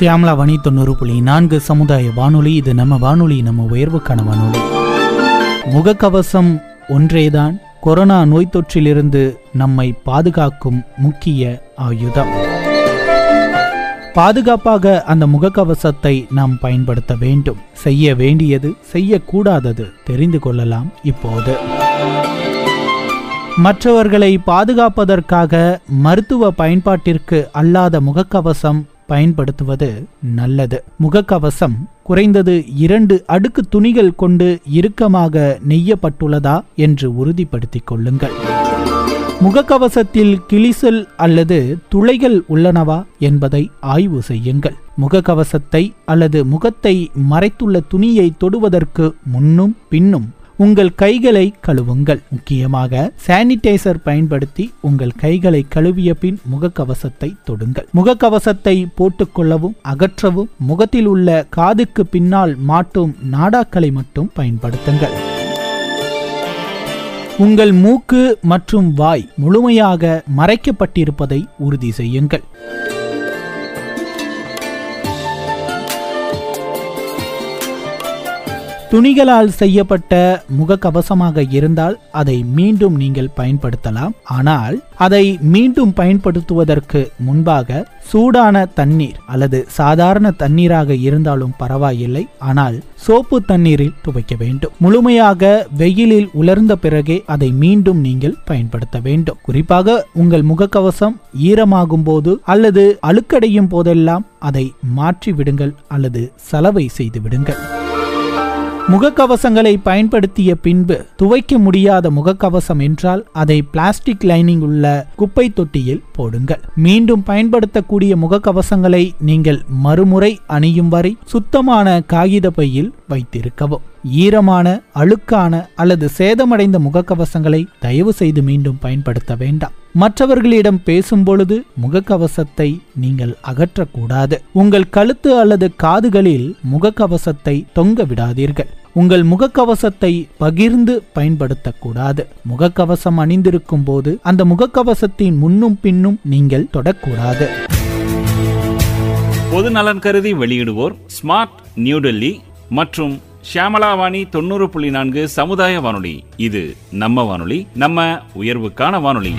சியாமலா வணி தொண்ணூறு புள்ளி நான்கு சமுதாய வானொலி. இது நம்ம வானொலி நம்ம உயர்வுக்கான வானொலி. முகக்கவசம் ஒன்றேதான். கொரோனா நோய் தொற்றிலிருந்து நம்மை பாதுகாக்கும் முக்கிய ஆயுதம். பாதுகாப்பாக அந்த முகக்கவசத்தை நாம் பயன்படுத்த வேண்டும். செய்ய வேண்டியது செய்யக்கூடாதது தெரிந்து கொள்ளலாம் இப்போது. மற்றவர்களை பாதுகாப்பதற்காக மருத்துவ பயன்பாட்டிற்கு அல்லாத முகக்கவசம் பயன்படுத்துவது நல்லது. முகக்கவசம் குறைந்தது இரண்டு அடுக்கு துணிகள் கொண்டு இறுக்கமாக நெய்யப்பட்டுள்ளதா என்று உறுதிப்படுத்திக் கொள்ளுங்கள். முகக்கவசத்தில் கிளிசல் அல்லது துளைகள் உள்ளனவா என்பதை ஆய்வு செய்யுங்கள். முகக்கவசத்தை அல்லது முகத்தை மறைத்துள்ள துணியை தொடுவதற்கு முன்னும் பின்னும் உங்கள் கைகளை கழுவுங்கள். முக்கியமாக சானிடைசர் பயன்படுத்தி உங்கள் கைகளை கழுவிய பின் முகக்கவசத்தை தொடுங்கள். முகக்கவசத்தை போட்டுக்கொள்ளவும் அகற்றவும் முகத்தில் உள்ள காதுக்கு பின்னால் மாட்டும் நாடாக்களை மட்டும் பயன்படுத்துங்கள். உங்கள் மூக்கு மற்றும் வாய் முழுமையாக மறைக்கப்பட்டிருப்பதை உறுதி செய்யுங்கள். துணிகளால் செய்யப்பட்ட முகக்கவசமாக இருந்தால் அதை மீண்டும் நீங்கள் பயன்படுத்தலாம். ஆனால் அதை மீண்டும் பயன்படுத்துவதற்கு முன்பாக சூடான தண்ணீர் அல்லது சாதாரண தண்ணீராக இருந்தாலும் பரவாயில்லை. ஆனால் சோப்பு தண்ணீரில் துவைக்க வேண்டும். முழுமையாக வெயிலில் உலர்ந்த பிறகே அதை மீண்டும் நீங்கள் பயன்படுத்த வேண்டும். குறிப்பாக உங்கள் முகக்கவசம் ஈரமாகும் போது அல்லது அழுக்கடையும் போதெல்லாம் அதை மாற்றி விடுங்கள் அல்லது சலவை செய்து விடுங்கள் முகக்கவசங்களை பயன்படுத்திய பின்பு துவைக்க முடியாத முகக்கவசம் என்றால் அதை பிளாஸ்டிக் லைனிங் உள்ள குப்பை தொட்டியில் போடுங்கள். மீண்டும் பயன்படுத்தக்கூடிய முகக்கவசங்களை நீங்கள் மறுமுறை அணியும் வரை சுத்தமான காகித பையில் வைத்திருக்கவும். ஈரமான அழுக்கான அல்லது சேதமடைந்த முகக்கவசங்களை தயவு செய்து மீண்டும் பயன்படுத்த வேண்டாம். மற்றவர்களிடம் பேசும் பொழுது முகக்கவசத்தை நீங்கள் அகற்றக்கூடாது. உங்கள் கழுத்து அல்லது காதுகளில் முகக்கவசத்தை தொங்க விடாதீர்கள். உங்கள் முகக்கவசத்தை பகிர்ந்து பயன்படுத்தக்கூடாது. முகக்கவசம் அணிந்திருக்கும் போது அந்த முகக்கவசத்தின் முன்னும் பின்னும் நீங்கள் தொடக்கூடாது. பொது நலன் கருதி வெளியிடுவோர் ஸ்மார்ட் நியூ டெல்லி மற்றும் ஷியாமலாவாணி தொண்ணூறு புள்ளி நான்கு சமுதாய வானொலி. இது நம்ம வானொலி நம்ம உயர்வுக்கான வானொலி.